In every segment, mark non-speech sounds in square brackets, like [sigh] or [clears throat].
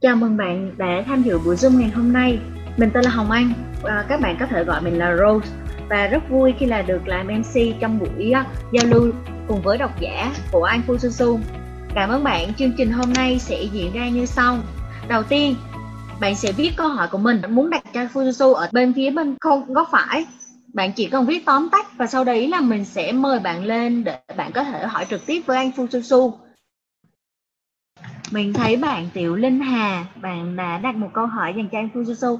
Chào mừng bạn đã tham dự buổi Zoom ngày hôm nay. Mình tên là Hồng Anh, à, các bạn có thể gọi mình là Rose và rất vui khi là được làm MC trong buổi uh, giao lưu cùng với độc giả của anh Fususu. Cảm ơn bạn. Chương trình hôm nay sẽ diễn ra như sau. Đầu tiên, bạn sẽ viết câu hỏi của mình muốn đặt cho Fususu ở bên phía bên không góc phải. Bạn chỉ cần viết tóm tắt và sau đấy là mình sẽ mời bạn lên để bạn có thể hỏi trực tiếp với anh Fususu mình thấy bạn Tiểu Linh Hà, bạn đã đặt một câu hỏi dành cho anh Fujisu.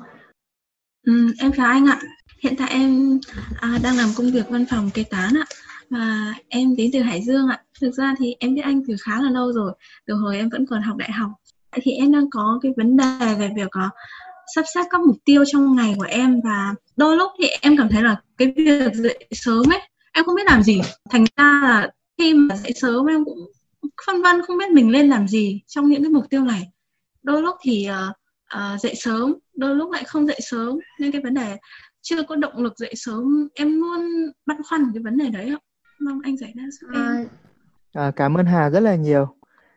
Ừ, em chào anh ạ. Hiện tại em à, đang làm công việc văn phòng kế toán ạ. Và em đến từ Hải Dương ạ. Thực ra thì em biết anh từ khá là lâu rồi, từ hồi em vẫn còn học đại học. Thì em đang có cái vấn đề về việc có sắp xếp các mục tiêu trong ngày của em và đôi lúc thì em cảm thấy là cái việc dậy sớm ấy em không biết làm gì thành ra là khi mà dậy sớm em cũng phân vân không biết mình lên làm gì trong những cái mục tiêu này. Đôi lúc thì uh, uh, dậy sớm đôi lúc lại không dậy sớm. Nên cái vấn đề chưa có động lực dậy sớm em luôn băn khoăn cái vấn đề đấy ạ. Mong anh giải đáp giúp em. À, à, cảm ơn Hà rất là nhiều.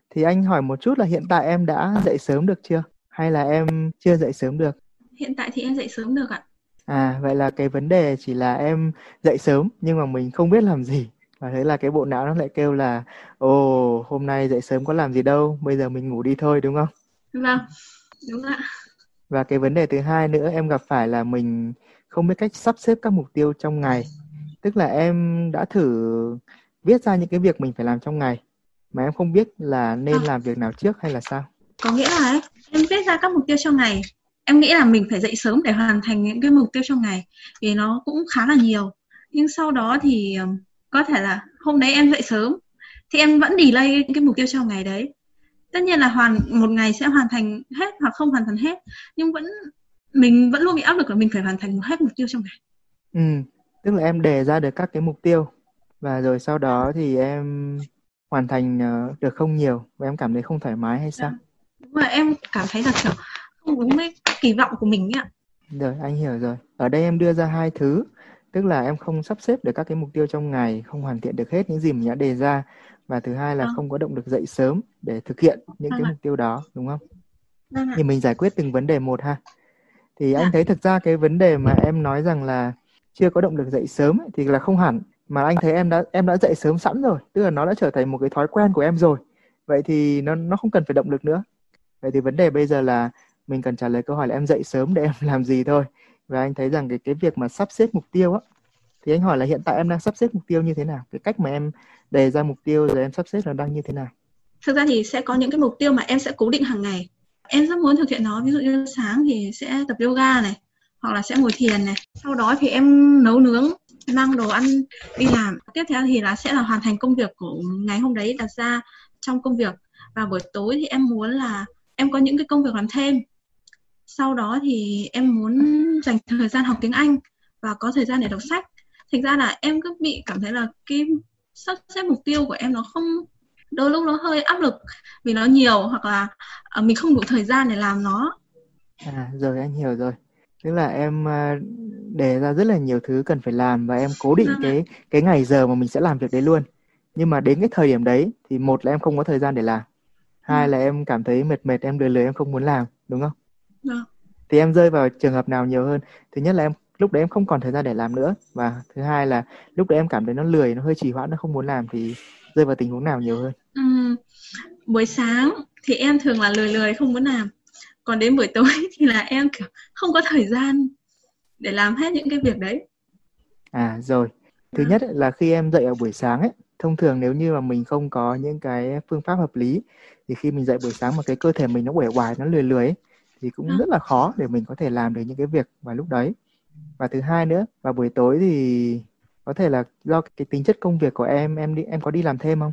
Thì anh hỏi một chút là hiện tại em đã dậy sớm được chưa? Hay là em chưa dậy sớm được? Hiện tại thì em dậy sớm được ạ. À vậy là cái vấn đề chỉ là em dậy sớm nhưng mà mình không biết làm gì và thế là cái bộ não nó lại kêu là ồ hôm nay dậy sớm có làm gì đâu bây giờ mình ngủ đi thôi đúng không? Vâng đúng ạ. Và cái vấn đề thứ hai nữa em gặp phải là mình không biết cách sắp xếp các mục tiêu trong ngày. Tức là em đã thử viết ra những cái việc mình phải làm trong ngày mà em không biết là nên à. làm việc nào trước hay là sao? Có nghĩa là ấy, em viết ra các mục tiêu trong ngày. Em nghĩ là mình phải dậy sớm để hoàn thành những cái mục tiêu trong ngày vì nó cũng khá là nhiều. Nhưng sau đó thì có thể là hôm đấy em dậy sớm thì em vẫn delay cái mục tiêu trong ngày đấy. Tất nhiên là hoàn một ngày sẽ hoàn thành hết hoặc không hoàn thành hết nhưng vẫn mình vẫn luôn bị áp lực là mình phải hoàn thành hết mục tiêu trong ngày. Ừ tức là em đề ra được các cái mục tiêu và rồi sau đó thì em hoàn thành ờ, được không nhiều và em cảm thấy không thoải mái hay sao? Đúng rồi em cảm thấy là kiểu không đúng với kỳ vọng của mình ạ. Rồi anh hiểu rồi. Ở đây em đưa ra hai thứ tức là em không sắp xếp được các cái mục tiêu trong ngày không hoàn thiện được hết những gì mình đã đề ra. Và thứ hai là à. không có động lực dậy sớm để thực hiện những cái mục tiêu đó đúng không? Thì mình giải quyết từng vấn đề một ha. Thì anh thấy thực ra cái vấn đề mà em nói rằng là chưa có động lực dậy sớm ấy, thì là không hẳn. Mà anh thấy em đã em đã dậy sớm sẵn rồi tức là nó đã trở thành một cái thói quen của em rồi. Vậy thì nó nó không cần phải động lực nữa. Vậy thì vấn đề bây giờ là mình cần trả lời câu hỏi là em dậy sớm để em [laughs] làm gì thôi và anh thấy rằng cái cái việc mà sắp xếp mục tiêu á, thì anh hỏi là hiện tại em đang sắp xếp mục tiêu như thế nào? Cái cách mà em đề ra mục tiêu rồi em sắp xếp là đang như thế nào? Thực ra thì sẽ có những cái mục tiêu mà em sẽ cố định hàng ngày. Em rất muốn thực hiện nó. Ví dụ như sáng thì sẽ tập yoga này, hoặc là sẽ ngồi thiền này. Sau đó thì em nấu nướng, mang đồ ăn đi làm. Tiếp theo thì là sẽ là hoàn thành công việc của ngày hôm đấy đặt ra trong công việc. Và buổi tối thì em muốn là em có những cái công việc làm thêm sau đó thì em muốn dành thời gian học tiếng Anh và có thời gian để đọc sách. Thành ra là em cứ bị cảm thấy là cái sắp xếp mục tiêu của em nó không đôi lúc nó hơi áp lực vì nó nhiều hoặc là uh, mình không đủ thời gian để làm nó. À rồi anh hiểu rồi. Tức là em uh, đề ra rất là nhiều thứ cần phải làm và em cố định à. cái cái ngày giờ mà mình sẽ làm việc đấy luôn. Nhưng mà đến cái thời điểm đấy thì một là em không có thời gian để làm. Hai ừ. là em cảm thấy mệt mệt em lười lười em không muốn làm đúng không Vâng. Thì em rơi vào trường hợp nào nhiều hơn? Thứ nhất là em lúc đấy em không còn thời gian để làm nữa và thứ hai là lúc đấy em cảm thấy nó lười, nó hơi trì hoãn, nó không muốn làm thì rơi vào tình huống nào nhiều hơn? Ừm, buổi sáng thì em thường là lười lười không muốn làm. Còn đến buổi tối [laughs] thì là em kiểu không có thời gian để làm hết những cái việc đấy. À rồi. Thứ à. nhất là khi em dậy ở buổi sáng ấy, thông thường nếu như mà mình không có những cái phương pháp hợp lý thì khi mình dậy buổi sáng mà cái cơ thể mình nó uể oải nó lười lười ấy, thì cũng ừ. rất là khó để mình có thể làm được những cái việc vào lúc đấy. Và thứ hai nữa vào buổi tối thì có thể là do cái tính chất công việc của em em đi em có đi làm thêm không?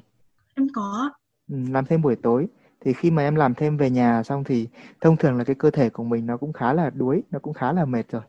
Em có. Ừ, làm thêm buổi tối. Thì khi mà em làm thêm về nhà xong thì thông thường là cái cơ thể của mình nó cũng khá là đuối nó cũng khá là mệt rồi.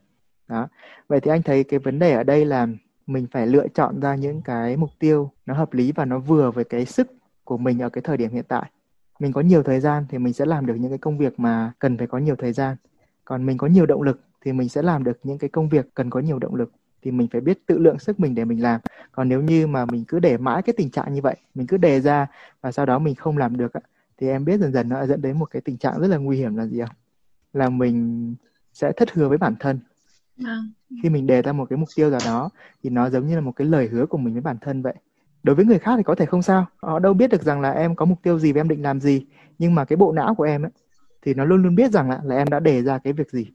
Đó. Vậy thì anh thấy cái vấn đề ở đây là mình phải lựa chọn ra những cái mục tiêu nó hợp lý và nó vừa với cái sức của mình ở cái thời điểm hiện tại mình có nhiều thời gian thì mình sẽ làm được những cái công việc mà cần phải có nhiều thời gian. Còn mình có nhiều động lực thì mình sẽ làm được những cái công việc cần có nhiều động lực thì mình phải biết tự lượng sức mình để mình làm. Còn nếu như mà mình cứ để mãi cái tình trạng như vậy mình cứ đề ra và sau đó mình không làm được thì em biết dần dần nó dẫn đến một cái tình trạng rất là nguy hiểm là gì không? Là mình sẽ thất hứa với bản thân. Vâng. khi mình đề ra một cái mục tiêu nào đó thì nó giống như là một cái lời hứa của mình với bản thân vậy đối với người khác thì có thể không sao. Họ đâu biết được rằng là em có mục tiêu gì và em định làm gì. Nhưng mà cái bộ não của em ấy thì nó luôn luôn biết rằng là, là em đã đề ra cái việc gì.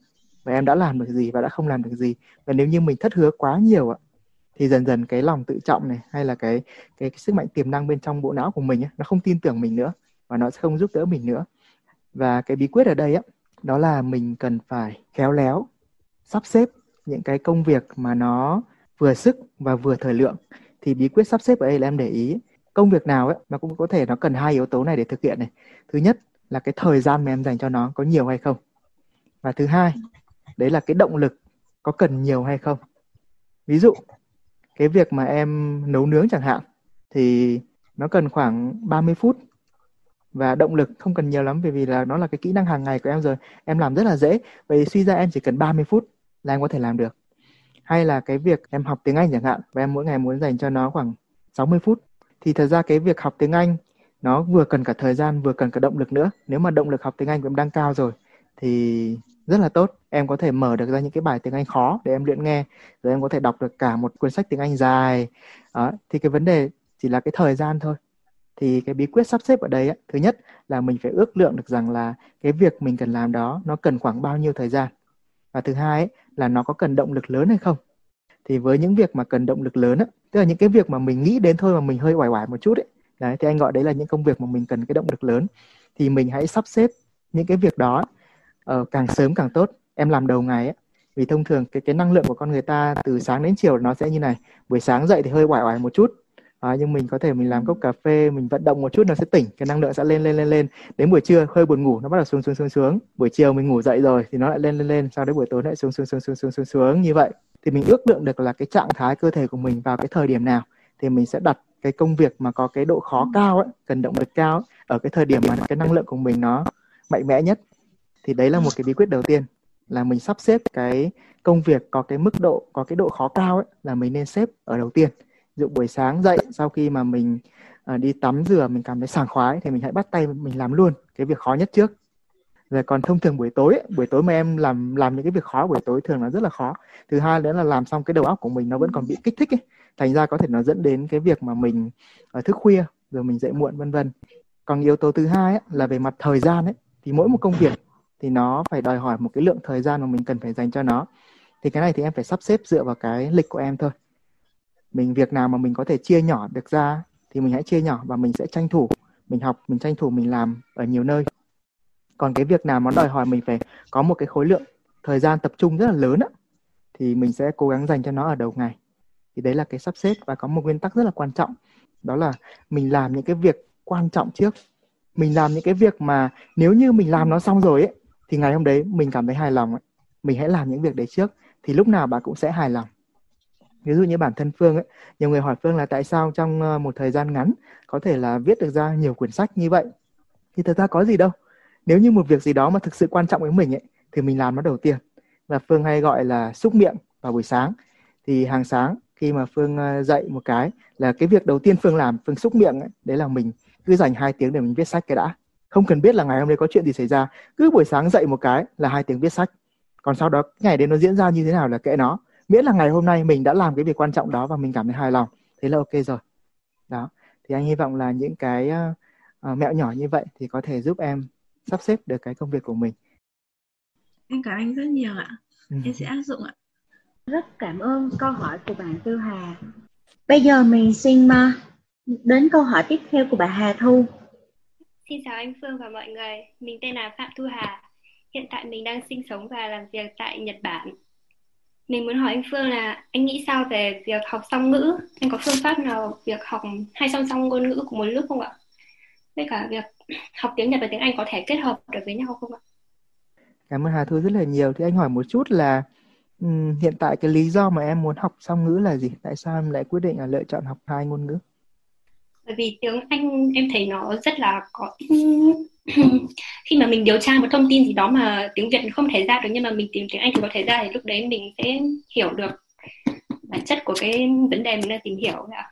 Và em đã làm được gì và đã không làm được gì. Và nếu như mình thất hứa quá nhiều ạ thì dần dần cái lòng tự trọng này hay là cái cái, cái sức mạnh tiềm năng bên trong bộ não của mình ấy, nó không tin tưởng mình nữa. Và nó sẽ không giúp đỡ mình nữa. Và cái bí quyết ở đây á đó là mình cần phải khéo léo sắp xếp những cái công việc mà nó vừa sức và vừa thời lượng thì bí quyết sắp xếp ở đây là em để ý công việc nào ấy nó cũng có thể nó cần hai yếu tố này để thực hiện này. Thứ nhất là cái thời gian mà em dành cho nó có nhiều hay không? Và thứ hai, đấy là cái động lực có cần nhiều hay không? Ví dụ, cái việc mà em nấu nướng chẳng hạn thì nó cần khoảng 30 phút và động lực không cần nhiều lắm bởi vì là nó là cái kỹ năng hàng ngày của em rồi. Em làm rất là dễ. Vậy suy ra em chỉ cần 30 phút là em có thể làm được hay là cái việc em học tiếng Anh chẳng hạn và em mỗi ngày muốn dành cho nó khoảng 60 phút. Thì thật ra cái việc học tiếng Anh nó vừa cần cả thời gian vừa cần cả động lực nữa. Nếu mà động lực học tiếng Anh của em đang cao rồi thì rất là tốt. Em có thể mở được ra những cái bài tiếng Anh khó để em luyện nghe. Rồi em có thể đọc được cả một cuốn sách tiếng Anh dài. Đó thì cái vấn đề chỉ là cái thời gian thôi. Thì cái bí quyết sắp xếp ở đây ấy, thứ nhất là mình phải ước lượng được rằng là cái việc mình cần làm đó nó cần khoảng bao nhiêu thời gian và thứ hai ấy, là nó có cần động lực lớn hay không? Thì với những việc mà cần động lực lớn á tức là những cái việc mà mình nghĩ đến thôi mà mình hơi oải oải một chút ấy đấy thì anh gọi đấy là những công việc mà mình cần cái động lực lớn thì mình hãy sắp xếp những cái việc đó uh, càng sớm càng tốt. Em làm đầu ngày ấy vì thông thường cái cái năng lượng của con người ta từ sáng đến chiều nó sẽ như này buổi sáng dậy thì hơi oải oải một chút à, nhưng mình có thể mình làm cốc cà phê mình vận động một chút nó sẽ tỉnh cái năng lượng sẽ lên lên lên lên. Đến buổi trưa hơi buồn ngủ nó bắt đầu xuống xuống xuống xuống. Buổi chiều mình ngủ dậy rồi thì nó lại lên lên lên sau đấy buổi tối lại xuống xuống xuống xuống xuống xuống xuống như vậy. Thì mình ước lượng được là cái trạng thái cơ thể của mình vào cái thời điểm nào. Thì mình sẽ đặt cái công việc mà có cái độ khó cao ấy, cần động lực cao ấy, ở cái thời điểm mà cái năng lượng của mình nó mạnh mẽ nhất. Thì đấy là một cái bí quyết đầu tiên là mình sắp xếp cái công việc có cái mức độ có cái độ khó cao ấy là mình nên xếp ở đầu tiên dụ buổi sáng dậy sau khi mà mình uh, đi tắm rửa mình cảm thấy sảng khoái thì mình hãy bắt tay mình làm luôn cái việc khó nhất trước. Rồi còn thông thường buổi tối ấy, buổi tối mà em làm làm những cái việc khó buổi tối thường là rất là khó. Thứ hai nữa là làm xong cái đầu óc của mình nó vẫn còn bị kích thích ấy thành ra có thể nó dẫn đến cái việc mà mình ở thức khuya rồi mình dậy muộn vân vân. Còn yếu tố thứ hai ấy, là về mặt thời gian ấy thì mỗi một công việc thì nó phải đòi hỏi một cái lượng thời gian mà mình cần phải dành cho nó. Thì cái này thì em phải sắp xếp dựa vào cái lịch của em thôi mình việc nào mà mình có thể chia nhỏ được ra thì mình hãy chia nhỏ và mình sẽ tranh thủ. Mình học, mình tranh thủ, mình làm ở nhiều nơi. Còn cái việc nào mà đòi hỏi mình phải có một cái khối lượng thời gian tập trung rất là lớn á, thì mình sẽ cố gắng dành cho nó ở đầu ngày. Thì đấy là cái sắp xếp và có một nguyên tắc rất là quan trọng. Đó là mình làm những cái việc quan trọng trước. Mình làm những cái việc mà nếu như mình làm nó xong rồi ấy, thì ngày hôm đấy mình cảm thấy hài lòng ấy. mình hãy làm những việc đấy trước, thì lúc nào bạn cũng sẽ hài lòng ví dụ như bản thân phương ấy nhiều người hỏi phương là tại sao trong ờ, một thời gian ngắn có thể là viết được ra nhiều quyển sách như vậy? Thì thật ra có gì đâu. Nếu như một việc gì đó mà thực sự quan trọng với mình ấy thì mình làm nó đầu tiên. Và phương hay gọi là xúc miệng vào buổi sáng. Thì hàng sáng khi mà phương dạy dậy một cái là cái việc đầu tiên phương làm phương xúc miệng ấy, đấy là mình cứ dành hai tiếng để mình viết sách cái đã. Không cần biết là ngày hôm nay có chuyện gì xảy ra cứ buổi sáng dậy một cái là hai tiếng viết sách. Còn sau đó ngày đấy nó diễn ra như thế nào là kệ nó miễn là ngày hôm nay mình đã làm cái việc quan trọng đó và mình cảm thấy hài lòng thế là ok rồi. Đó thì anh hy vọng là những cái uh, mẹo nhỏ như vậy thì có thể giúp em sắp xếp được cái công việc của mình. Em cảm ơn anh rất nhiều ạ. Ừ. em sẽ áp dụng ạ. Rất cảm ơn câu hỏi của bạn Tư Hà. Bây giờ mình xin uh, đến câu hỏi tiếp theo của bà Hà Thu. Xin chào anh Phương và mọi người, mình tên là Phạm Thu Hà. Hiện tại mình đang sinh sống và làm việc tại Nhật Bản. Mình muốn hỏi anh Phương là anh nghĩ sao về việc học song ngữ? Anh có phương pháp nào việc học hai song song ngôn ngữ cùng một lúc không ạ? Với cả việc học tiếng Nhật và tiếng Anh có thể kết hợp được với nhau không ạ? Cảm ơn Hà Thu rất là nhiều. Thì anh hỏi một chút là um, hiện tại cái lý do mà em muốn học song ngữ là gì? Tại sao em lại quyết định là lựa chọn học hai ngôn ngữ? bởi vì tiếng Anh em thấy nó rất là có [clears throat] khi mà mình điều tra một thông tin gì đó mà tiếng Việt không thể ra được nhưng mà mình tìm tiếng Anh thì có thể ra thì lúc đấy mình sẽ hiểu được bản chất của cái vấn đề mình đang tìm hiểu ạ.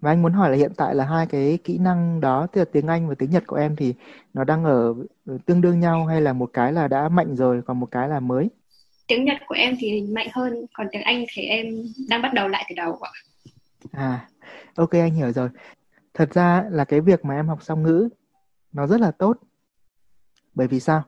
và anh muốn hỏi là hiện tại là hai cái kỹ năng đó tức là tiếng Anh và tiếng Nhật của em thì nó đang ở tương đương nhau hay là một cái là đã mạnh rồi còn một cái là mới? Tiếng Nhật của em thì mạnh hơn còn tiếng Anh thì em đang bắt đầu lại từ đầu ạ. À ok anh hiểu rồi. Thật ra là cái việc mà em học song ngữ nó rất là tốt. Bởi vì sao?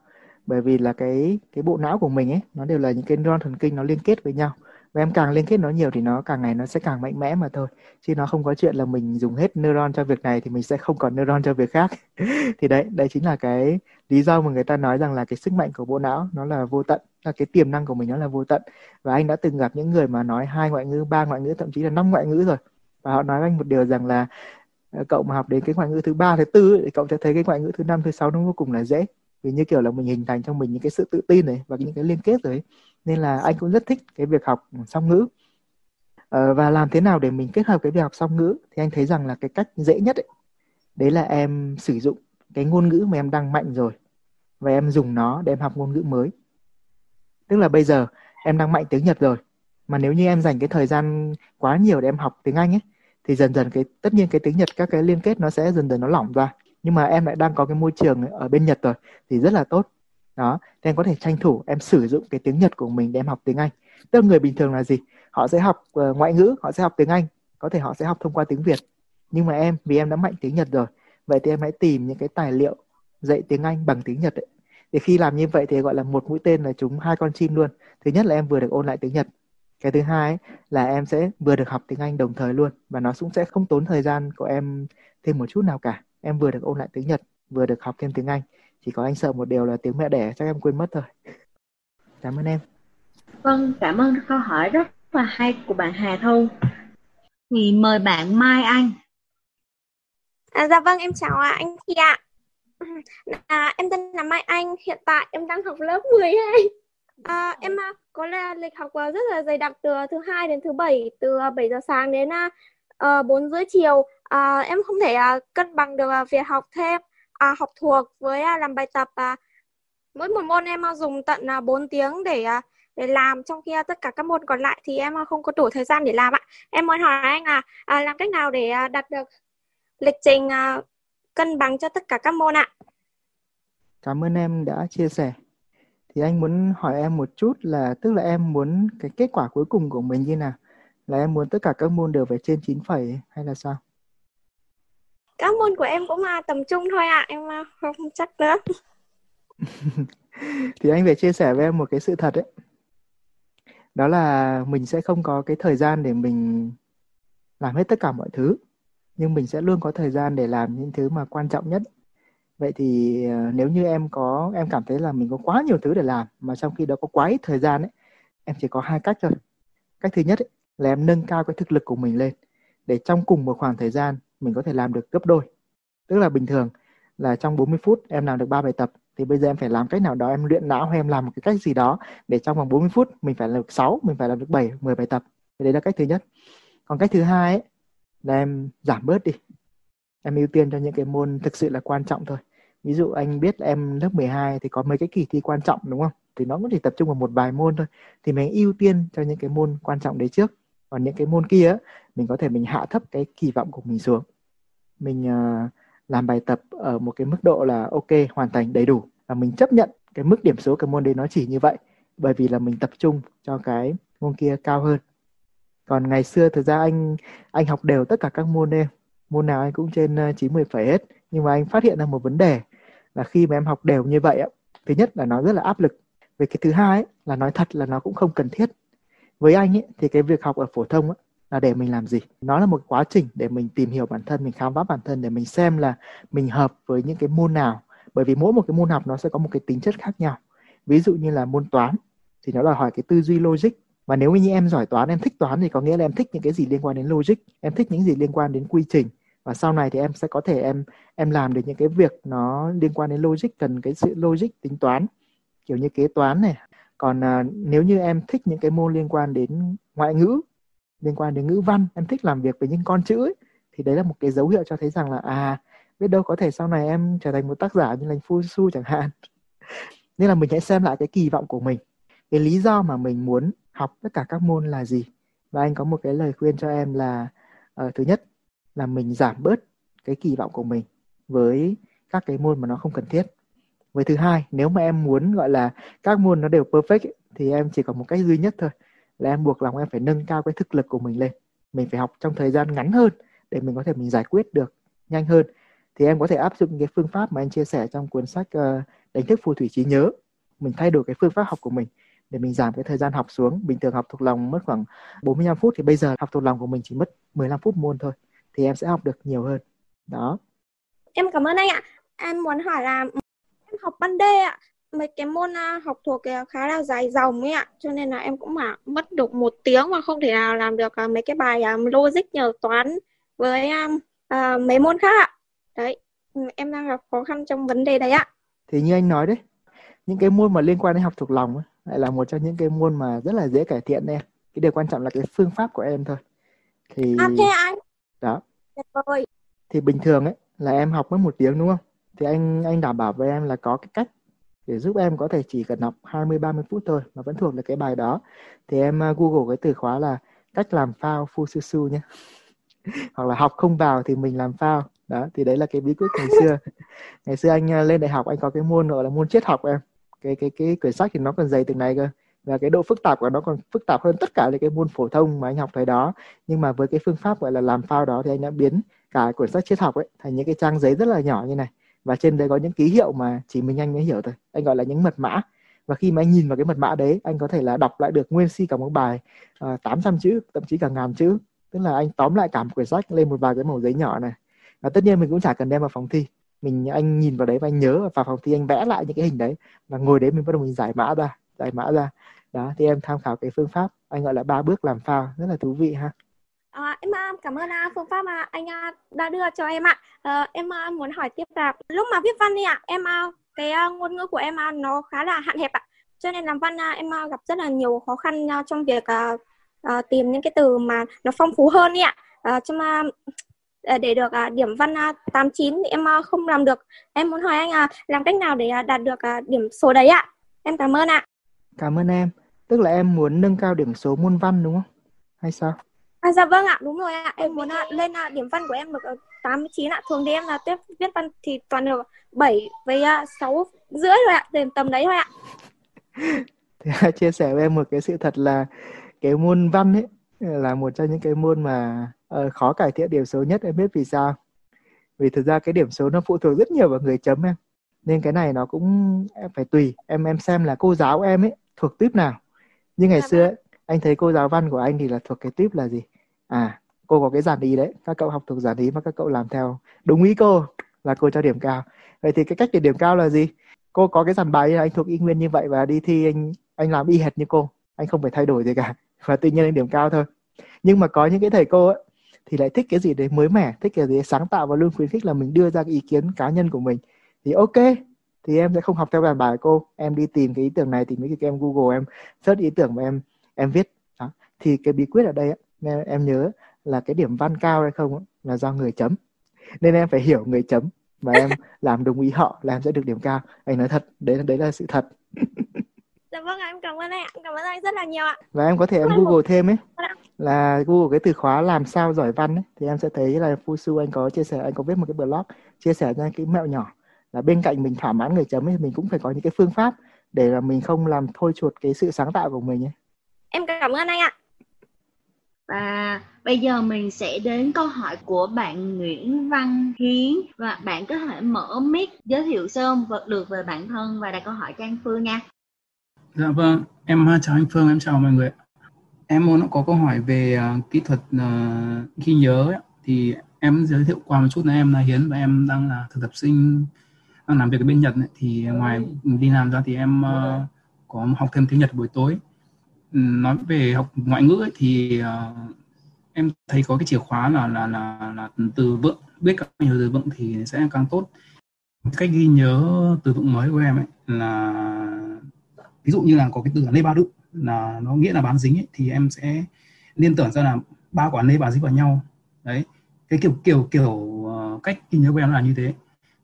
Bởi vì là cái cái bộ não của mình ấy, nó đều là những cái neuron thần kinh nó liên kết với nhau. Và em càng liên kết nó nhiều thì nó càng ngày nó sẽ càng mạnh mẽ mà thôi. Chứ nó không có chuyện là mình dùng hết neuron cho việc này thì mình sẽ không còn neuron cho việc khác. [laughs] Thì đấy đấy chính là cái lý do mà người ta nói rằng là cái sức mạnh của bộ não nó là vô tận, là cái tiềm năng của mình nó là vô tận. Và anh đã từng gặp những người mà nói hai ngoại ngữ, ba ngoại ngữ, thậm chí là năm ngoại ngữ rồi. Và họ nói với anh một điều rằng là Ờ, cậu mà học đến cái ngoại ngữ thứ ba thứ tư thì cậu sẽ thấy cái ngoại ngữ thứ năm thứ sáu nó vô cùng là dễ. Vì như kiểu là mình hình thành trong mình những cái sự tự tin này và những cái liên kết rồi ấy. nên là anh cũng rất thích cái việc học song ngữ. Ờ, và làm thế nào để mình kết hợp cái việc học song ngữ thì anh thấy rằng là cái cách dễ nhất ấy, đấy là em sử dụng cái ngôn ngữ mà em đang mạnh rồi và em dùng nó để em học ngôn ngữ mới. Tức là bây giờ em đang mạnh tiếng Nhật rồi mà nếu như em dành cái thời gian quá nhiều để em học tiếng Anh ấy thì dần dần cái tất nhiên cái tiếng Nhật các cái liên kết nó sẽ dần dần nó lỏng ra. Nhưng mà em lại đang có cái môi trường ở bên Nhật rồi thì rất là tốt. Đó thì em có thể tranh thủ em sử dụng cái tiếng Nhật của mình để em học tiếng Anh. Tức là người bình thường là gì? Họ sẽ học uh, ngoại ngữ họ sẽ học tiếng Anh có thể họ sẽ học thông qua tiếng Việt. Nhưng mà em vì em đã mạnh tiếng Nhật rồi vậy thì em hãy tìm những cái tài liệu dạy tiếng Anh bằng tiếng Nhật ấy. thì khi làm như vậy thì gọi là một mũi tên là chúng hai con chim luôn. Thứ nhất là em vừa được ôn lại tiếng Nhật cái thứ hai là em sẽ vừa được học tiếng Anh đồng thời luôn và nó cũng sẽ không tốn thời gian của em thêm một chút nào cả. Em vừa được ôn lại tiếng Nhật vừa được học thêm tiếng Anh. Chỉ có anh sợ một điều là tiếng mẹ đẻ chắc em quên mất thôi [laughs] cảm ơn em. Vâng cảm ơn câu hỏi rất là hay của bạn Hà Thu. Thì mời bạn Mai Anh. À, dạ vâng em chào à, anh Thi ạ. À, em tên là Mai Anh hiện tại em đang học lớp 12 à, em à, có là lịch học rất là dày đặc từ thứ hai đến thứ bảy từ à, 7 giờ sáng đến à, ờ, uh, 4 rưỡi chiều. À, em không thể uh, cân bằng được uh, việc học thêm uh, học thuộc với uh, làm bài tập uh, mỗi một môn em uh, dùng tận uh, 4 tiếng để uh, để làm trong khi uh, tất cả các môn còn lại thì em uh, không có đủ thời gian để làm ạ. Em muốn hỏi anh là uh, làm cách nào để uh, đạt được lịch trình uh, cân bằng cho tất cả các môn ạ? Cảm ơn em đã chia sẻ thì anh muốn hỏi em một chút là tức là em muốn cái kết quả cuối cùng của mình như nào? Là em muốn tất cả các môn đều phải trên 9 phẩy hay là sao? Các môn của em cũng là tầm trung thôi ạ à. em không chắc nữa. [laughs] Thì anh phải chia sẻ với em một cái sự thật ấy. Đó là mình sẽ không có cái thời gian để mình làm hết tất cả mọi thứ nhưng mình sẽ luôn có thời gian để làm những thứ mà quan trọng nhất vậy thì ờ, nếu như em có em cảm thấy là mình có quá nhiều thứ để làm mà trong khi đó có quá ít thời gian ấy em chỉ có hai cách thôi cách thứ nhất ấy, là em nâng cao cái thực lực của mình lên để trong cùng một khoảng thời gian mình có thể làm được gấp đôi tức là bình thường là trong 40 phút em làm được 3 bài tập thì bây giờ em phải làm cách nào đó em luyện não hay em làm một cái cách gì đó để trong vòng 40 phút mình phải làm được 6, mình phải làm được 7, 10 bài tập. Thì đấy là cách thứ nhất. Còn cách thứ hai ấy, là em giảm bớt đi. Em ưu tiên cho những cái môn thực sự là quan trọng thôi. Ví dụ anh biết em lớp 12 thì có mấy cái kỳ thi quan trọng đúng không? Thì nó cũng chỉ tập trung vào một vài môn thôi. Thì mình ưu tiên cho những cái môn quan trọng đấy trước. Còn những cái môn kia mình có thể mình hạ thấp cái kỳ vọng của mình xuống. Mình uh, làm bài tập ở một cái mức độ là ok hoàn thành đầy đủ và mình chấp nhận cái mức điểm số cái môn đấy nó chỉ như vậy bởi vì là mình tập trung cho cái môn kia cao hơn còn ngày xưa thực ra anh anh học đều tất cả các môn em môn nào anh cũng trên à, 90 phẩy hết nhưng mà anh phát hiện ra một vấn đề là khi mà em học đều như vậy á thứ nhất là nó rất là áp lực. Về cái thứ hai ấy, là nói thật là nó cũng không cần thiết. Với anh ấy thì cái việc học ở phổ thông ấy, là để mình làm gì? Nó là một quá trình để mình tìm hiểu bản thân mình khám phá bản thân để mình xem là mình hợp với những cái môn nào. Bởi vì mỗi một cái môn học nó sẽ có một cái tính chất khác nhau. Ví dụ như là môn toán thì nó đòi hỏi cái tư duy logic. Và nếu như em giỏi toán em thích toán thì có nghĩa là em thích những cái gì liên quan đến logic em thích những gì liên quan đến quy trình và sau này thì em sẽ có thể em em làm được những cái việc nó liên quan đến logic cần cái sự logic tính toán kiểu như kế toán này. Còn à, nếu như em thích những cái môn liên quan đến ngoại ngữ liên quan đến ngữ văn em thích làm việc với những con chữ ấy, thì đấy là một cái dấu hiệu cho thấy rằng là à biết đâu có thể sau này em trở thành một tác giả như là Phu Su chẳng hạn. [laughs] Nên là mình hãy xem lại cái kỳ vọng của mình. Cái lý do mà mình muốn học tất cả các môn là gì? Và anh có một cái lời khuyên cho em là uh, thứ nhất là mình giảm bớt cái kỳ vọng của mình với các cái môn mà nó không cần thiết. Với thứ hai nếu mà em muốn gọi là các môn nó đều perfect ấy, thì em chỉ có một cách duy nhất thôi là em buộc lòng em phải nâng cao cái thực lực của mình lên. Mình phải học trong thời gian ngắn hơn để mình có thể mình giải quyết được nhanh hơn. Thì em có thể áp dụng cái phương pháp mà anh chia sẻ trong cuốn sách uh, đánh thức phù thủy trí nhớ. Mình thay đổi cái phương pháp học của mình để mình giảm cái thời gian học xuống. Bình thường học thuộc lòng mất khoảng 45 phút thì bây giờ học thuộc lòng của mình chỉ mất 15 phút môn thôi thì em sẽ học được nhiều hơn. Đó. Em cảm ơn anh ạ. Em muốn hỏi là em học ban đê ạ. Mấy cái môn uh, học thuộc khá là dài dòng ấy ạ. Cho nên là em cũng mà mất được một tiếng mà không thể nào làm được uh, mấy cái bài logic nhờ toán với uh, mấy môn khác ạ. Đấy em đang gặp khó khăn trong vấn đề đấy ạ. Thì như anh nói đấy những cái môn mà liên quan đến học thuộc lòng ấy, lại là một trong những cái môn mà rất là dễ cải thiện em cái điều quan trọng là cái phương pháp của em thôi. Thì à thế anh đó. Tuyệt vời. thì bình thường ấy là em học mất một tiếng đúng không? Thì anh anh đảm bảo với em là có cái cách để giúp em có thể chỉ cần học 20 30 phút thôi mà vẫn thuộc được cái bài đó. Thì em uh, google cái từ khóa là cách làm phao phu su su nhé. [laughs] Hoặc là học không vào thì mình làm phao. Đó thì đấy là cái bí quyết ngày xưa. Ngày xưa anh uh, lên đại học anh có cái môn gọi là môn triết học em. Cái cái cái quyển sách thì nó còn dày từng này cơ và cái độ phức tạp của nó còn phức tạp hơn tất cả những cái môn phổ thông mà anh học thời đó. Nhưng mà với cái phương pháp gọi là làm phao đó thì anh đã biến cả quyển sách triết học ấy thành những cái trang giấy rất là nhỏ như này. Và trên đấy có những ký hiệu mà chỉ mình anh mới hiểu thôi. Anh gọi là những mật mã. Và khi mà anh nhìn vào cái mật mã đấy anh có thể là đọc lại được nguyên si cả một bài ờ, uh, 800 chữ thậm chí cả ngàn chữ. Tức là anh tóm lại cả một quyển sách lên một vài cái mẩu giấy nhỏ này. Và tất nhiên mình cũng chả cần đem vào phòng thi. Mình anh nhìn vào đấy và anh nhớ và vào phòng thi anh vẽ lại những cái hình đấy. Và ngồi đấy mình bắt đầu mình giải mã ra giải mã ra đó thì em tham khảo cái phương pháp anh gọi là ba bước làm phao rất là thú vị ha À, em à, cảm ơn à, phương pháp mà anh à, đã đưa cho em ạ. Ờ, à, em muốn hỏi tiếp là lúc mà viết văn đi ạ, em cái ngôn ngữ của em nó khá là hạn hẹp ạ. Cho nên làm văn em gặp rất là nhiều khó khăn trong việc tìm những cái từ mà nó phong phú hơn đi ạ. Ờ, à, trong ờ, để được điểm văn 89 thì em không làm được. Em muốn hỏi anh uh, làm cách nào để đạt được điểm số đấy ạ? Em cảm ơn ạ. Cảm ơn em. Tức là em muốn nâng cao điểm số môn văn đúng không? Hay sao? À, dạ vâng ạ, đúng rồi ạ. Em muốn ạ, lên ạ, điểm văn của em được 89 ạ. Thường thì em là tiếp viết văn thì toàn được 7 với uh, 6 rưỡi thôi ạ, tầm, tầm đấy thôi ạ. [laughs] Thì chia sẻ với em một cái sự thật là cái môn văn ấy là một trong những cái môn mà uh, khó cải thiện điểm số nhất em biết vì sao? Vì thực ra cái điểm số nó phụ thuộc rất nhiều vào người chấm em. Nên cái này nó cũng em phải tùy em em xem là cô giáo em ấy thuộc tuyếp nào. Như ngày dạ xưa vâng. ấy, anh thấy cô giáo văn của anh thì là thuộc cái tuyếp là gì? à cô có cái giản ý đấy các cậu học thuộc giản ý mà các cậu làm theo đúng ý cô là cô cho điểm cao vậy thì cái cách để điểm cao là gì cô có cái giản bài anh thuộc y nguyên như vậy và đi thi anh anh làm y hệt như cô anh không phải thay đổi gì cả [laughs] và tự nhiên anh điểm cao thôi nhưng mà có những cái thầy cô ấy, thì lại thích cái gì đấy mới mẻ thích cái gì đấy sáng tạo và luôn khuyến khích là mình đưa ra cái ý kiến cá nhân của mình thì ok thì em sẽ không học theo bài bài cô. Em đi tìm cái ý tưởng này tìm mấy cái em google em search ý tưởng mà em em viết. Đó. thì cái bí quyết ở đây nên em nhớ là cái điểm văn cao hay không là do người chấm. Nên em phải hiểu người chấm và em [laughs] làm đúng ý họ là em sẽ được điểm cao. Anh nói thật đấy đấy là sự thật. [laughs] Dạ vâng em cảm ơn anh cảm ơn anh rất là nhiều ạ. Và em có thể em google thêm ấy. Là google cái từ khóa làm sao giỏi văn ấy thì em sẽ thấy là Fusu anh có chia sẻ anh có viết một cái blog chia sẻ ra cái mẹo nhỏ là bên cạnh mình thỏa mãn người chấm ấy mình cũng phải có những cái phương pháp để là mình không làm thôi chuột cái sự sáng tạo của mình ấy em cảm ơn anh ạ và bây giờ mình sẽ đến câu hỏi của bạn Nguyễn Văn Hiến và bạn có thể mở mic giới thiệu sơ vật được về bản thân và đặt câu hỏi cho anh Phương nha. Dạ vâng, em chào anh Phương, em chào mọi người. Em muốn có câu hỏi về uh, kỹ thuật uh, ghi nhớ ấy. thì em giới thiệu qua một chút là em là Hiến và em đang là thực tập sinh làm việc ở bên Nhật ấy. thì ngoài đi làm ra thì em uh, có học thêm tiếng Nhật buổi tối. Nói về học ngoại ngữ ấy, thì uh, em thấy có cái chìa khóa là là là, là từ vựng biết các nhiều từ vựng thì sẽ càng tốt. Cách ghi nhớ từ vựng mới của em ấy là ví dụ như là có cái từ lê ba đụng là nó nghĩa là bán dính ấy, thì em sẽ liên tưởng ra là ba quả lê bán dính vào nhau. Đấy cái kiểu kiểu kiểu uh, cách ghi nhớ của em là như thế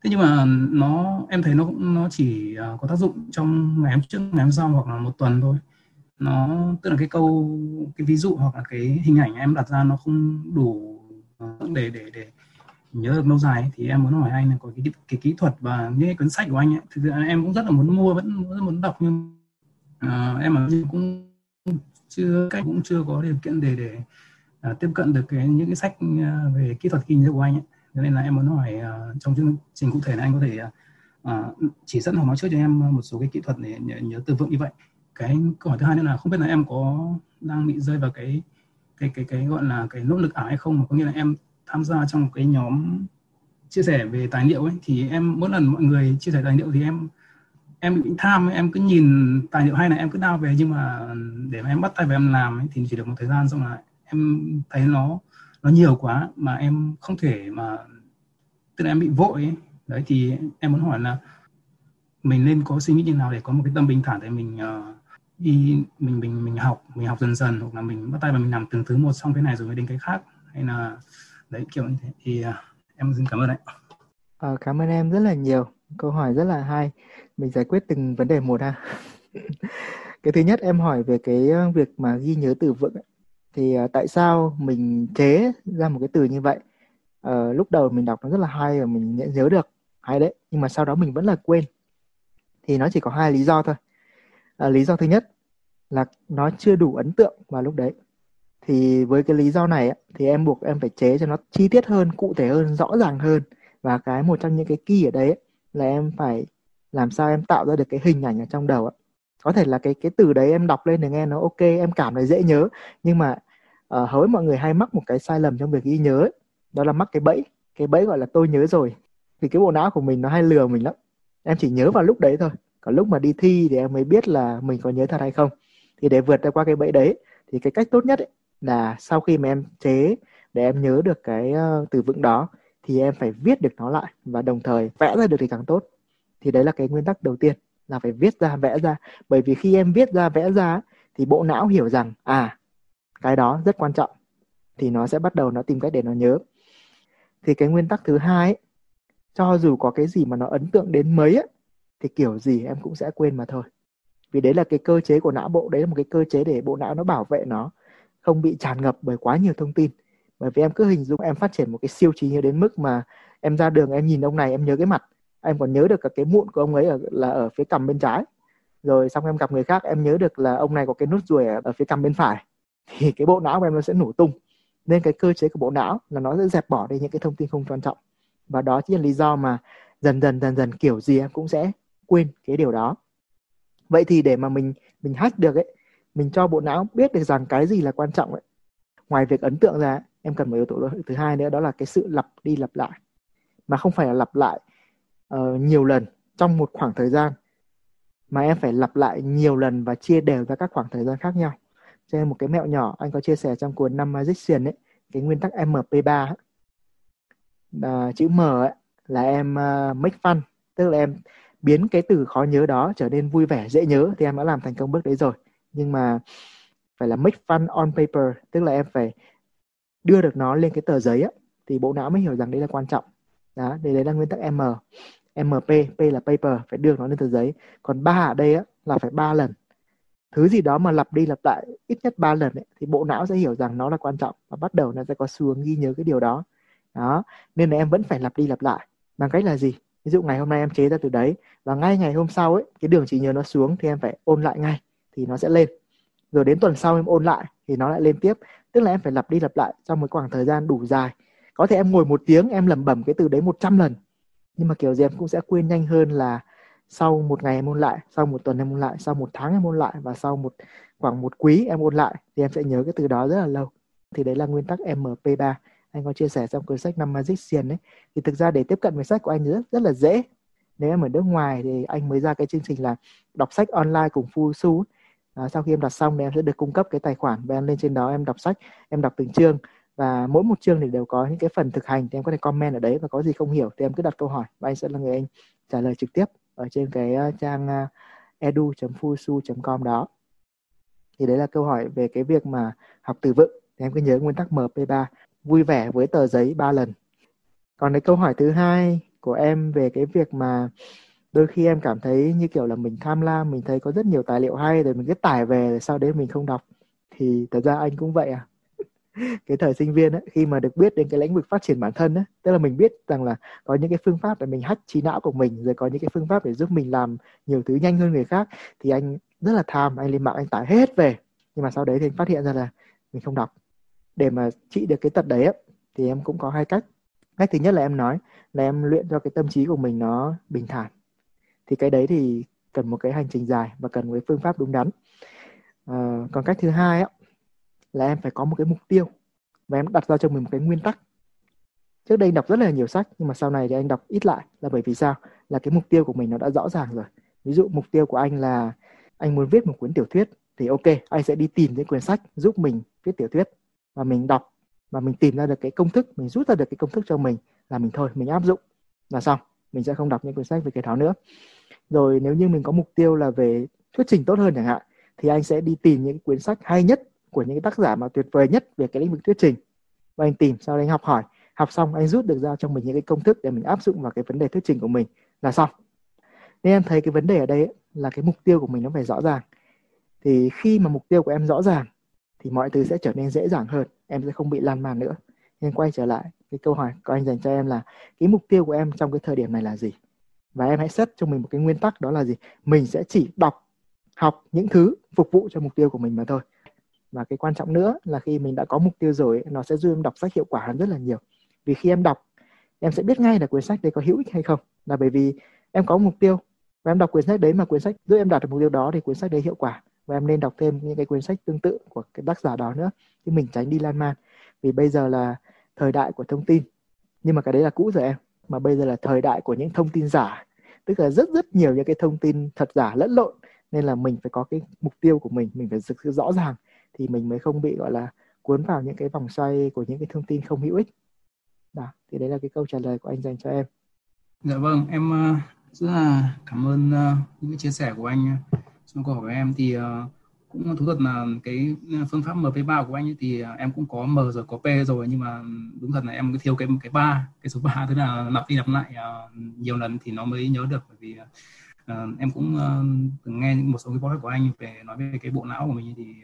thế nhưng mà nó em thấy nó cũng nó chỉ à, có tác dụng trong ngày hôm trước ngày hôm sau hoặc là một tuần thôi. Nó tức là cái câu cái ví dụ hoặc là cái hình ảnh em đặt ra nó không đủ à, để để để nhớ được lâu dài thì em muốn hỏi anh là có cái, cái, cái kỹ thuật và những cái cuốn sách của anh ấy. Thực sự em cũng rất là muốn mua vẫn rất muốn đọc nhưng uh, em cũng chưa cách cũng chưa có điều kiện để để uh, tiếp cận được cái những cái sách uh, về kỹ thuật kinh doanh của anh ấy nên là em muốn hỏi uh, trong chương trình cụ thể là anh có thể uh, chỉ dẫn hoặc nói trước cho em một số cái kỹ thuật để nhớ, nhớ từ vựng như vậy. Cái câu hỏi thứ hai nữa là không biết là em có đang bị rơi vào cái cái cái cái gọi là cái nỗ lực ảo hay không? Mà có nghĩa là em tham gia trong một cái nhóm chia sẻ về tài liệu ấy thì em mỗi lần mọi người chia sẻ tài liệu thì em em bị tham em cứ nhìn tài liệu hay là em cứ đao về nhưng mà để mà em bắt tay vào em làm ấy, thì chỉ được một thời gian xong là em thấy nó nó nhiều quá mà em không thể mà tức là em bị vội ấy. đấy thì em muốn hỏi là mình nên có suy nghĩ như nào để có một cái tâm bình thản để mình uh, đi mình mình mình học mình học dần dần hoặc là mình bắt tay và mình làm từng thứ một xong cái này rồi mới đến cái khác. Hay là đấy kiểu như thế. Thì uh, em xin cảm ơn đấy à, ờ, cảm ơn em rất là nhiều. Câu hỏi rất là hay. Mình giải quyết từng vấn đề một ha. [laughs] Cái thứ nhất em hỏi về cái việc mà ghi nhớ từ vựng thì uh, tại sao mình chế ra một cái từ như vậy? Uh, lúc đầu mình đọc nó rất là hay và mình nhận nhớ được. Hay đấy nhưng mà sau đó mình vẫn là quên. Thì nó chỉ có hai lý do thôi. À, lý do thứ nhất là nó chưa đủ ấn tượng vào lúc đấy. Thì với cái lý do này thì em buộc em phải chế cho nó chi tiết hơn cụ thể hơn rõ ràng hơn. Và cái một trong những cái key ở đấy là em phải làm sao em tạo ra được cái hình ảnh ở trong đầu có thể là cái cái từ đấy em đọc lên để nghe nó ok em cảm thấy dễ nhớ. Nhưng mà ờ, uh, hầu mọi người hay mắc một cái sai lầm trong việc ghi nhớ ấy, đó là mắc cái bẫy. Cái bẫy gọi là tôi nhớ rồi. Thì cái bộ não của mình nó hay lừa mình lắm. Em chỉ nhớ vào lúc đấy thôi. Còn lúc mà đi thi thì em mới biết là mình có nhớ thật hay không. Thì để vượt qua cái bẫy đấy thì cái cách tốt nhất ấy, là sau khi mà em chế để em nhớ được cái ờ, từ vựng đó thì em phải viết được nó lại và đồng thời vẽ ra được thì càng tốt. Thì đấy là cái nguyên tắc đầu tiên là phải viết ra vẽ ra. Bởi vì khi em viết ra vẽ ra thì bộ não hiểu rằng à cái đó rất quan trọng thì nó sẽ bắt đầu nó tìm cách để nó nhớ. Thì cái nguyên tắc thứ hai ấy, cho dù có cái gì mà nó ấn tượng đến mấy ấy, thì kiểu gì em cũng sẽ quên mà thôi. Vì đấy là cái cơ chế của não bộ đấy là một cái cơ chế để bộ não nó bảo vệ nó không bị tràn ngập bởi quá nhiều thông tin. Bởi vì em cứ hình dung em phát triển một cái siêu trí nhớ đến mức mà em ra đường em nhìn ông này em nhớ cái mặt em còn nhớ được cả cái mụn của ông ấy ở, là ở phía cằm bên trái. Rồi xong em gặp người khác em nhớ được là ông này có cái nút ruồi ở, ở phía cằm bên phải. [laughs] Thì cái bộ não của em nó sẽ nổ tung. Nên cái cơ chế của bộ não là nó sẽ dẹp bỏ đi những cái thông tin không quan trọng. Và đó chính là lý do mà dần dần dần dần kiểu gì em cũng sẽ quên cái điều đó. Vậy thì để mà mình mình hack được ấy mình cho bộ não biết được rằng cái gì là quan trọng ấy ngoài việc ấn tượng ra em cần một yếu tố thứ hai nữa đó là cái sự lặp đi lặp lại. Mà không phải là lặp lại uh, nhiều lần trong một khoảng thời gian mà em phải lặp lại nhiều lần và chia đều ra các khoảng thời gian khác nhau. Cho nên một cái mẹo nhỏ anh có chia sẻ trong cuốn năm Magician ấy cái nguyên tắc MP3 ấy, À, chữ M ấy, là em uh, make fun tức là em biến cái từ khó nhớ đó trở nên vui vẻ dễ nhớ thì em đã làm thành công bước đấy rồi. Nhưng mà phải là make fun on paper tức là em phải đưa được nó lên cái tờ giấy á thì bộ não mới hiểu rằng đấy là quan trọng. Đó đây đấy là nguyên tắc M. MP P là paper phải đưa nó lên tờ giấy. Còn ba ở đây á là phải ba lần. Thứ gì đó mà lặp đi lặp lại ít nhất ba lần ấy, thì bộ não sẽ hiểu rằng nó là quan trọng và bắt đầu nó sẽ có xu hướng ghi nhớ cái điều đó. Đó nên là em vẫn phải lặp đi lặp lại. Bằng cách là gì? Ví dụ ngày hôm nay em chế ra từ đấy và ngay ngày hôm sau ấy cái đường trí nhớ nó xuống thì em phải ôn lại ngay thì nó sẽ lên. Rồi đến tuần sau em ôn lại thì nó lại lên tiếp. Tức là em phải lặp đi lặp lại trong một khoảng thời gian đủ dài. Có thể em ngồi một tiếng em lẩm bẩm cái từ đấy 100 lần nhưng mà kiểu gì em cũng sẽ quên nhanh hơn là sau một ngày em ôn lại sau một tuần em ôn lại sau một tháng em ôn lại và sau một khoảng một quý em ôn lại thì em sẽ nhớ cái từ đó rất là lâu. Thì đấy là nguyên tắc MP3 anh có chia sẻ trong cuốn sách năm Magician ấy. Thì thực ra để tiếp cận với sách của anh rất rất là dễ. Nếu em ở nước ngoài thì anh mới ra cái chương trình là đọc sách online cùng Phu Su à, sau khi em đặt xong thì em sẽ được cung cấp cái tài khoản và em lên trên đó em đọc sách em đọc từng chương và mỗi một chương thì đều có những cái phần thực hành thì em có thể comment ở đấy và có gì không hiểu thì em cứ đặt câu hỏi và anh sẽ là người anh trả lời trực tiếp ở trên cái ờ, trang ờ, edu.fusu.com đó. Thì đấy là câu hỏi về cái việc mà học từ vựng thì em cứ nhớ nguyên tắc MP3 vui vẻ với tờ giấy ba lần. Còn cái câu hỏi thứ hai của em về cái việc mà đôi khi em cảm thấy như kiểu là mình tham lam, mình thấy có rất nhiều tài liệu hay rồi mình cứ tải về rồi sau đấy mình không đọc thì thật ra anh cũng vậy à [laughs] cái thời sinh viên ấy, khi mà được biết đến cái lĩnh vực phát triển bản thân ấy, tức là mình biết rằng là có những cái phương pháp để mình hack trí não của mình rồi có những cái phương pháp để giúp mình làm nhiều thứ nhanh hơn người khác thì anh rất là tham anh lên mạng anh tải hết về. Nhưng mà sau đấy thì anh phát hiện ra là mình không đọc. Để mà trị được cái tật đấy ấy, thì em cũng có hai cách. Cách thứ nhất là em nói là em luyện cho cái tâm trí của mình nó bình thản. Thì cái đấy thì cần một cái hành trình dài và cần một cái phương pháp đúng đắn. À, còn cách thứ hai ấy, là em phải có một cái mục tiêu và em đặt ra cho mình một cái nguyên tắc. Trước đây anh đọc rất là nhiều sách, nhưng mà sau này thì anh đọc ít lại là bởi vì sao? Là cái mục tiêu của mình nó đã rõ ràng rồi. Ví dụ mục tiêu của anh là anh muốn viết một cuốn tiểu thuyết thì ok, anh sẽ đi tìm những quyển sách giúp mình viết tiểu thuyết và mình đọc và mình tìm ra được cái công thức, mình rút ra được cái công thức cho mình là mình thôi, mình áp dụng là xong, mình sẽ không đọc những quyển sách về cái đó nữa. Rồi nếu như mình có mục tiêu là về thuyết trình tốt hơn chẳng hạn, thì anh sẽ đi tìm những quyển sách hay nhất của những tác giả mà tuyệt vời nhất về cái lĩnh vực thuyết trình. Và anh tìm sau đấy anh học hỏi. Học xong anh rút được ra cho mình những cái công thức để mình áp dụng vào cái vấn đề thuyết trình của mình là xong. Nên em thấy cái vấn đề ở đây ấy, là cái mục tiêu của mình nó phải rõ ràng. Thì khi mà mục tiêu của em rõ ràng thì mọi thứ sẽ trở nên dễ dàng hơn. Em sẽ không bị lan man nữa. Nên quay trở lại cái câu hỏi của anh dành cho em là cái mục tiêu của em trong cái thời điểm này là gì? Và em hãy set cho mình một cái nguyên tắc đó là gì? Mình sẽ chỉ đọc học những thứ phục vụ cho mục tiêu của mình mà thôi và cái quan trọng nữa là khi mình đã có mục tiêu rồi nó sẽ giúp em đọc sách hiệu quả hơn rất là nhiều. Vì khi em đọc, em sẽ biết ngay là quyển sách đấy có hữu ích hay không. Là bởi vì em có mục tiêu và em đọc quyển sách đấy mà quyển sách giúp em đạt được mục tiêu đó thì quyển sách đấy hiệu quả. Và em nên đọc thêm những cái quyển sách tương tự của cái tác giả đó nữa, chứ mình tránh đi lan man. Vì bây giờ là thời đại của thông tin, nhưng mà cái đấy là cũ rồi em. Mà bây giờ là thời đại của những thông tin giả tức là rất rất nhiều những cái thông tin thật giả lẫn lộn, nên là mình phải có cái mục tiêu của mình mình phải thực sự rõ ràng thì mình mới không bị, gọi là, cuốn vào những cái vòng xoay của những cái thông tin không hữu ích. Đó, thì đấy là cái câu trả lời của anh dành cho em. Dạ vâng em ờ, rất là cảm ơn ờ, những cái chia sẻ của anh ờ, trong câu hỏi của em. Thì cũng thú thật là cái phương pháp MP3 của anh ấy thì em cũng có M rồi, có P rồi, nhưng mà đúng thật là em thiếu cái cái ba, cái số 3 tức là lặp đi lặp lại nhiều lần thì nó mới nhớ được. Bởi vì em cũng từng nghe một số cái podcast của anh về, nói về cái bộ não của mình thì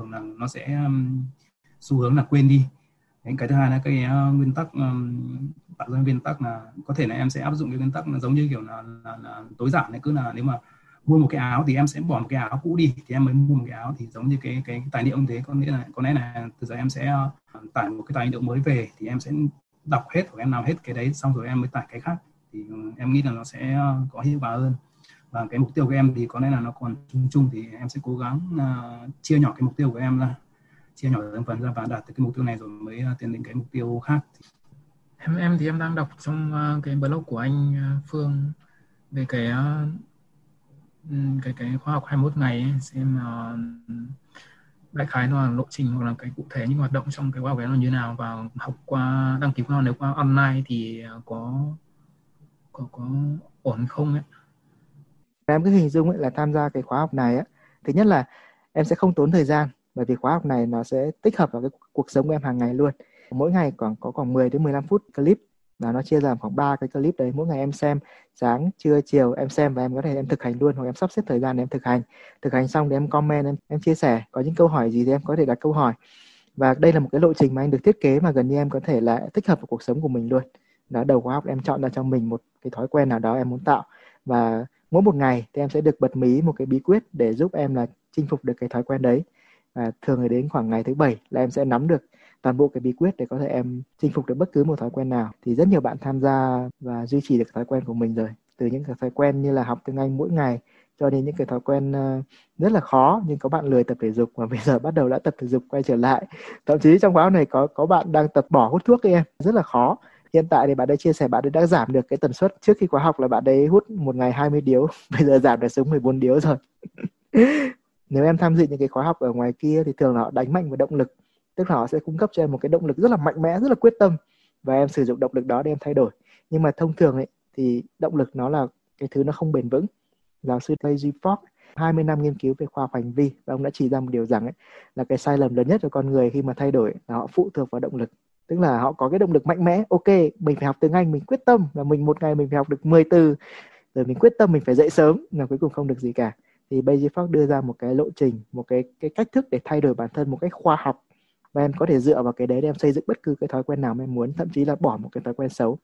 thường là nó sẽ um, xu hướng là quên đi. Đấy, cái thứ hai là cái uh, nguyên tắc um, tạo ra nguyên tắc là có thể là em sẽ áp dụng cái nguyên tắc là giống như kiểu là, là, là tối giản đấy cứ là nếu mà mua một cái áo thì em sẽ bỏ một cái áo cũ đi thì em mới mua một cái áo. Thì giống như cái cái tài liệu như thế có nghĩa là có lẽ là từ giờ em sẽ uh, tải một cái tài liệu mới về thì em sẽ đọc hết hoặc em làm hết cái đấy xong rồi em mới tải cái khác. Thì um, em nghĩ là nó sẽ uh, có hiệu quả hơn và cái mục tiêu của em thì có lẽ là nó còn chung chung thì em sẽ cố gắng uh, chia nhỏ cái mục tiêu của em ra chia nhỏ từng phần ra và đạt được cái mục tiêu này rồi mới uh, tiến đến cái mục tiêu khác. Em em thì em đang đọc trong uh, cái blog của anh Phương về cái uh, cái cái khoa học 21 ngày ấy, xem uh, đại khái là lộ trình hoặc là cái cụ thể những hoạt động trong cái khoa học ấy là như nào và học qua đăng ký qua nếu qua online thì có có có ổn không ấy? Em cứ hình dung ấy là tham gia cái khóa học này á, thứ nhất là em sẽ không tốn thời gian, bởi vì khóa học này nó sẽ tích hợp vào cái cuộc sống của em hàng ngày luôn. Mỗi ngày khoảng có khoảng 10 đến 15 phút clip, và nó chia làm khoảng ba cái clip đấy. Mỗi ngày em xem, sáng, trưa, chiều em xem và em có thể em thực hành luôn, hoặc em sắp xếp thời gian để em thực hành. Thực hành xong thì em comment, em em chia sẻ, có những câu hỏi gì thì em có thể đặt câu hỏi. Và đây là một cái lộ trình mà anh được thiết kế mà gần như em có thể là tích hợp vào cuộc sống của mình luôn. Đó, đầu khóa học em chọn ra cho mình một cái thói quen nào đó em muốn tạo. Và mỗi một ngày thì em sẽ được bật mí một cái bí quyết để giúp em là chinh phục được cái thói quen đấy. Và thường đến khoảng ngày thứ bảy là em sẽ nắm được toàn bộ cái bí quyết để có thể em chinh phục được bất cứ một thói quen nào. Thì rất nhiều bạn tham gia và duy trì được thói quen của mình rồi. Từ những cái thói quen như là học tiếng Anh mỗi ngày cho đến những cái thói quen ờ, rất là khó nhưng có bạn lười tập thể dục mà [laughs] bây giờ bắt đầu đã tập thể dục quay trở lại. Thậm chí trong khóa này có có bạn đang tập bỏ hút thuốc ấy em. Rất là khó hiện tại thì bạn ấy chia sẻ bạn ấy đã giảm được cái tần suất. Trước khi khóa học là bạn ấy hút một ngày 20 điếu. [laughs] Bây giờ giảm được xuống 14 điếu rồi. [laughs] Nếu em tham dự những cái khóa học ở ngoài kia thì thường là họ đánh mạnh vào động lực. Tức là họ sẽ cung cấp cho em một cái động lực rất là mạnh mẽ rất là quyết tâm. Và em sử dụng động lực đó để em thay đổi. Nhưng mà thông thường ấy thì động lực nó là cái thứ nó không bền vững. Giáo sư Lazy Fox 20 năm nghiên cứu về khoa học hành vi và ông đã chỉ ra một điều rằng ấy, là cái sai lầm lớn nhất của con người khi mà thay đổi là họ phụ thuộc vào động lực tức là họ có cái động lực mạnh mẽ. Ok, mình phải học tiếng anh, mình quyết tâm là mình một ngày mình phải học được 10 từ. Rồi mình quyết tâm mình phải dậy sớm, là cuối cùng không được gì cả. Thì Bayes Fox đưa ra một cái lộ trình, một cái cái cách thức để thay đổi bản thân, một cách khoa học. Và em có thể dựa vào cái đấy để em xây dựng bất cứ cái thói quen nào mà em muốn, thậm chí là bỏ một cái thói quen xấu.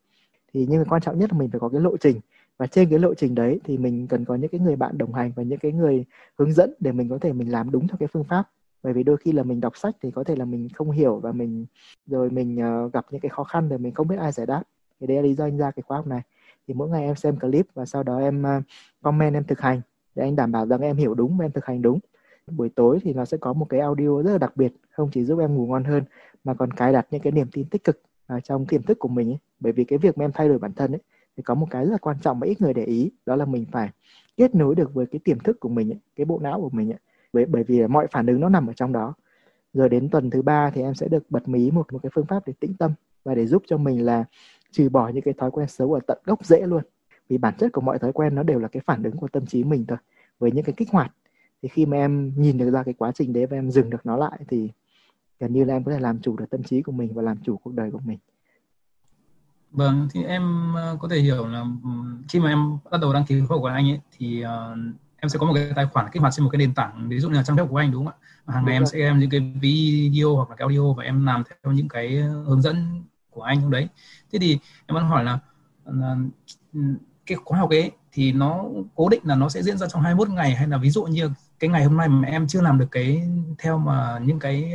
Thì nhưng mà quan trọng nhất là mình phải có cái lộ trình. Và trên cái lộ trình đấy thì mình cần có những cái người bạn đồng hành và những cái người hướng dẫn để mình có thể mình làm đúng theo cái phương pháp bởi vì đôi khi là mình đọc sách thì có thể là mình không hiểu và mình rồi mình uh, gặp những cái khó khăn rồi mình không biết ai giải đáp thì đấy là lý do anh ra cái khóa học này thì mỗi ngày em xem clip và sau đó em uh, comment em thực hành để anh đảm bảo rằng em hiểu đúng và em thực hành đúng buổi tối thì nó sẽ có một cái audio rất là đặc biệt không chỉ giúp em ngủ ngon hơn mà còn cài đặt những cái niềm tin tích cực vào trong tiềm thức của mình ấy. bởi vì cái việc mà em thay đổi bản thân ấy thì có một cái rất là quan trọng mà ít người để ý đó là mình phải kết nối được với cái tiềm thức của mình ấy, cái bộ não của mình ấy bởi bởi vì mọi phản ứng nó nằm ở trong đó. Rồi đến tuần thứ ba thì em sẽ được bật mí một một cái phương pháp để tĩnh tâm và để giúp cho mình là trừ bỏ những cái thói quen xấu ở tận gốc rễ luôn. Vì bản chất của mọi thói quen nó đều là cái phản ứng của tâm trí mình thôi. Với những cái kích hoạt thì khi mà em nhìn được ra cái quá trình đấy và em dừng được nó lại thì gần như là em có thể làm chủ được tâm trí của mình và làm chủ cuộc đời của mình. Vâng thì em ờ, có thể hiểu là khi mà em bắt đầu đăng ký khóa của anh ấy thì uh, em sẽ có một cái tài khoản kích hoạt trên một cái nền tảng ví dụ như là trang web của anh đúng không ạ? Hàng ngày em sẽ em những cái video hoặc là cái audio và em làm theo những cái hướng dẫn của anh trong đấy. Thế thì em muốn hỏi là, là cái khóa học ấy thì nó cố định là nó sẽ diễn ra trong 21 ngày hay là ví dụ như cái ngày hôm nay mà em chưa làm được cái theo mà những cái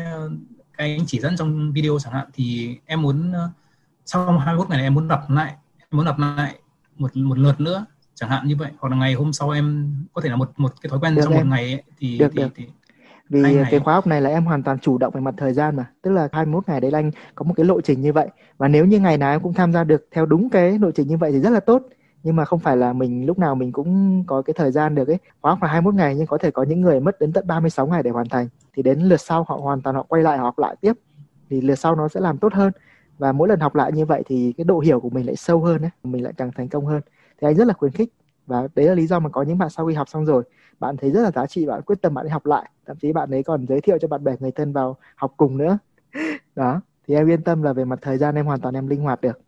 cái anh chỉ dẫn trong video chẳng hạn thì em muốn sau 21 ngày này em muốn đọc lại em muốn đọc lại một một lượt nữa chẳng hạn như vậy. Hoặc là ngày hôm sau em có thể là một một cái thói quen được trong em. một ngày ấy, thì được, thì, được. thì vì cái ngày... khóa học này là em hoàn toàn chủ động về mặt thời gian mà. Tức là 21 ngày đấy là anh có một cái lộ trình như vậy. Và nếu như ngày nào em cũng tham gia được theo đúng cái lộ trình như vậy thì rất là tốt. Nhưng mà không phải là mình lúc nào mình cũng có cái thời gian được ấy. Khóa học là 21 ngày nhưng có thể có những người mất đến tận 36 ngày để hoàn thành. Thì đến lượt sau họ hoàn toàn họ quay lại họ học lại tiếp. Thì lượt sau nó sẽ làm tốt hơn. Và mỗi lần học lại như vậy thì cái độ hiểu của mình lại sâu hơn ấy. Mình lại càng thành công hơn thì anh rất là khuyến khích và đấy là lý do mà có những bạn sau khi học xong rồi bạn thấy rất là giá trị bạn quyết tâm bạn đi học lại. Thậm chí bạn ấy còn giới thiệu cho bạn bè người thân vào học cùng nữa. [laughs] Đó thì em yên tâm là về mặt thời gian em hoàn toàn em linh hoạt được.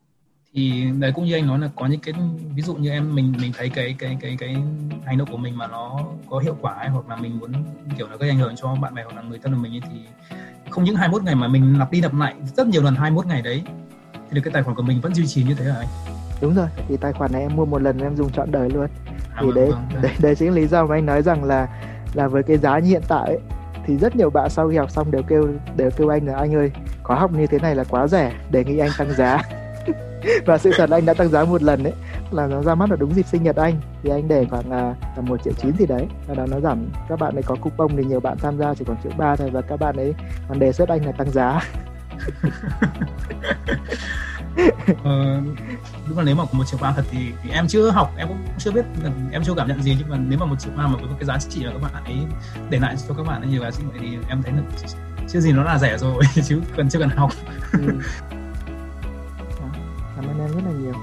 Thì đấy cũng như anh nói là có những cái ví dụ như em mình mình thấy cái cái cái cái hành động của mình mà nó có hiệu quả ấy, hoặc là mình muốn kiểu là gây ảnh hưởng cho bạn bè hoặc là người thân của mình ấy, thì không những 21 ngày mà mình lặp đi lặp lại rất nhiều lần 21 ngày đấy thì được cái tài khoản của mình vẫn duy trì như thế hả anh? Đúng rồi, thì tài khoản này em mua một lần em dùng trọn đời luôn. À, thì vâng, đấy, vâng, đấy đấy chính lý do mà anh nói rằng là là với cái giá như hiện tại ấy, thì rất nhiều bạn sau khi học xong đều kêu đều kêu anh là anh ơi có học như thế này là quá rẻ đề nghị anh tăng giá. [laughs] Và sự thật anh đã tăng giá một lần đấy là nó ra mắt là đúng dịp sinh nhật anh thì anh để khoảng à, là một triệu chín gì đấy. Và đó nó giảm các bạn ấy có coupon thì nhiều bạn tham gia chỉ còn triệu ba thôi và các bạn ấy còn đề xuất anh là tăng giá [laughs] ờ, đúng là nếu mà có một chiều khóa thật thì, thì em chưa học em cũng chưa biết em chưa cảm nhận gì. Nhưng mà nếu mà một chiều khóa mà có cái giá trị là các bạn ấy để lại cho các bạn ấy nhiều giá trị thì em thấy là chưa gì nó là rẻ rồi [laughs] chứ cần chưa cần học. Ừ. cảm ơn em rất là nhiều.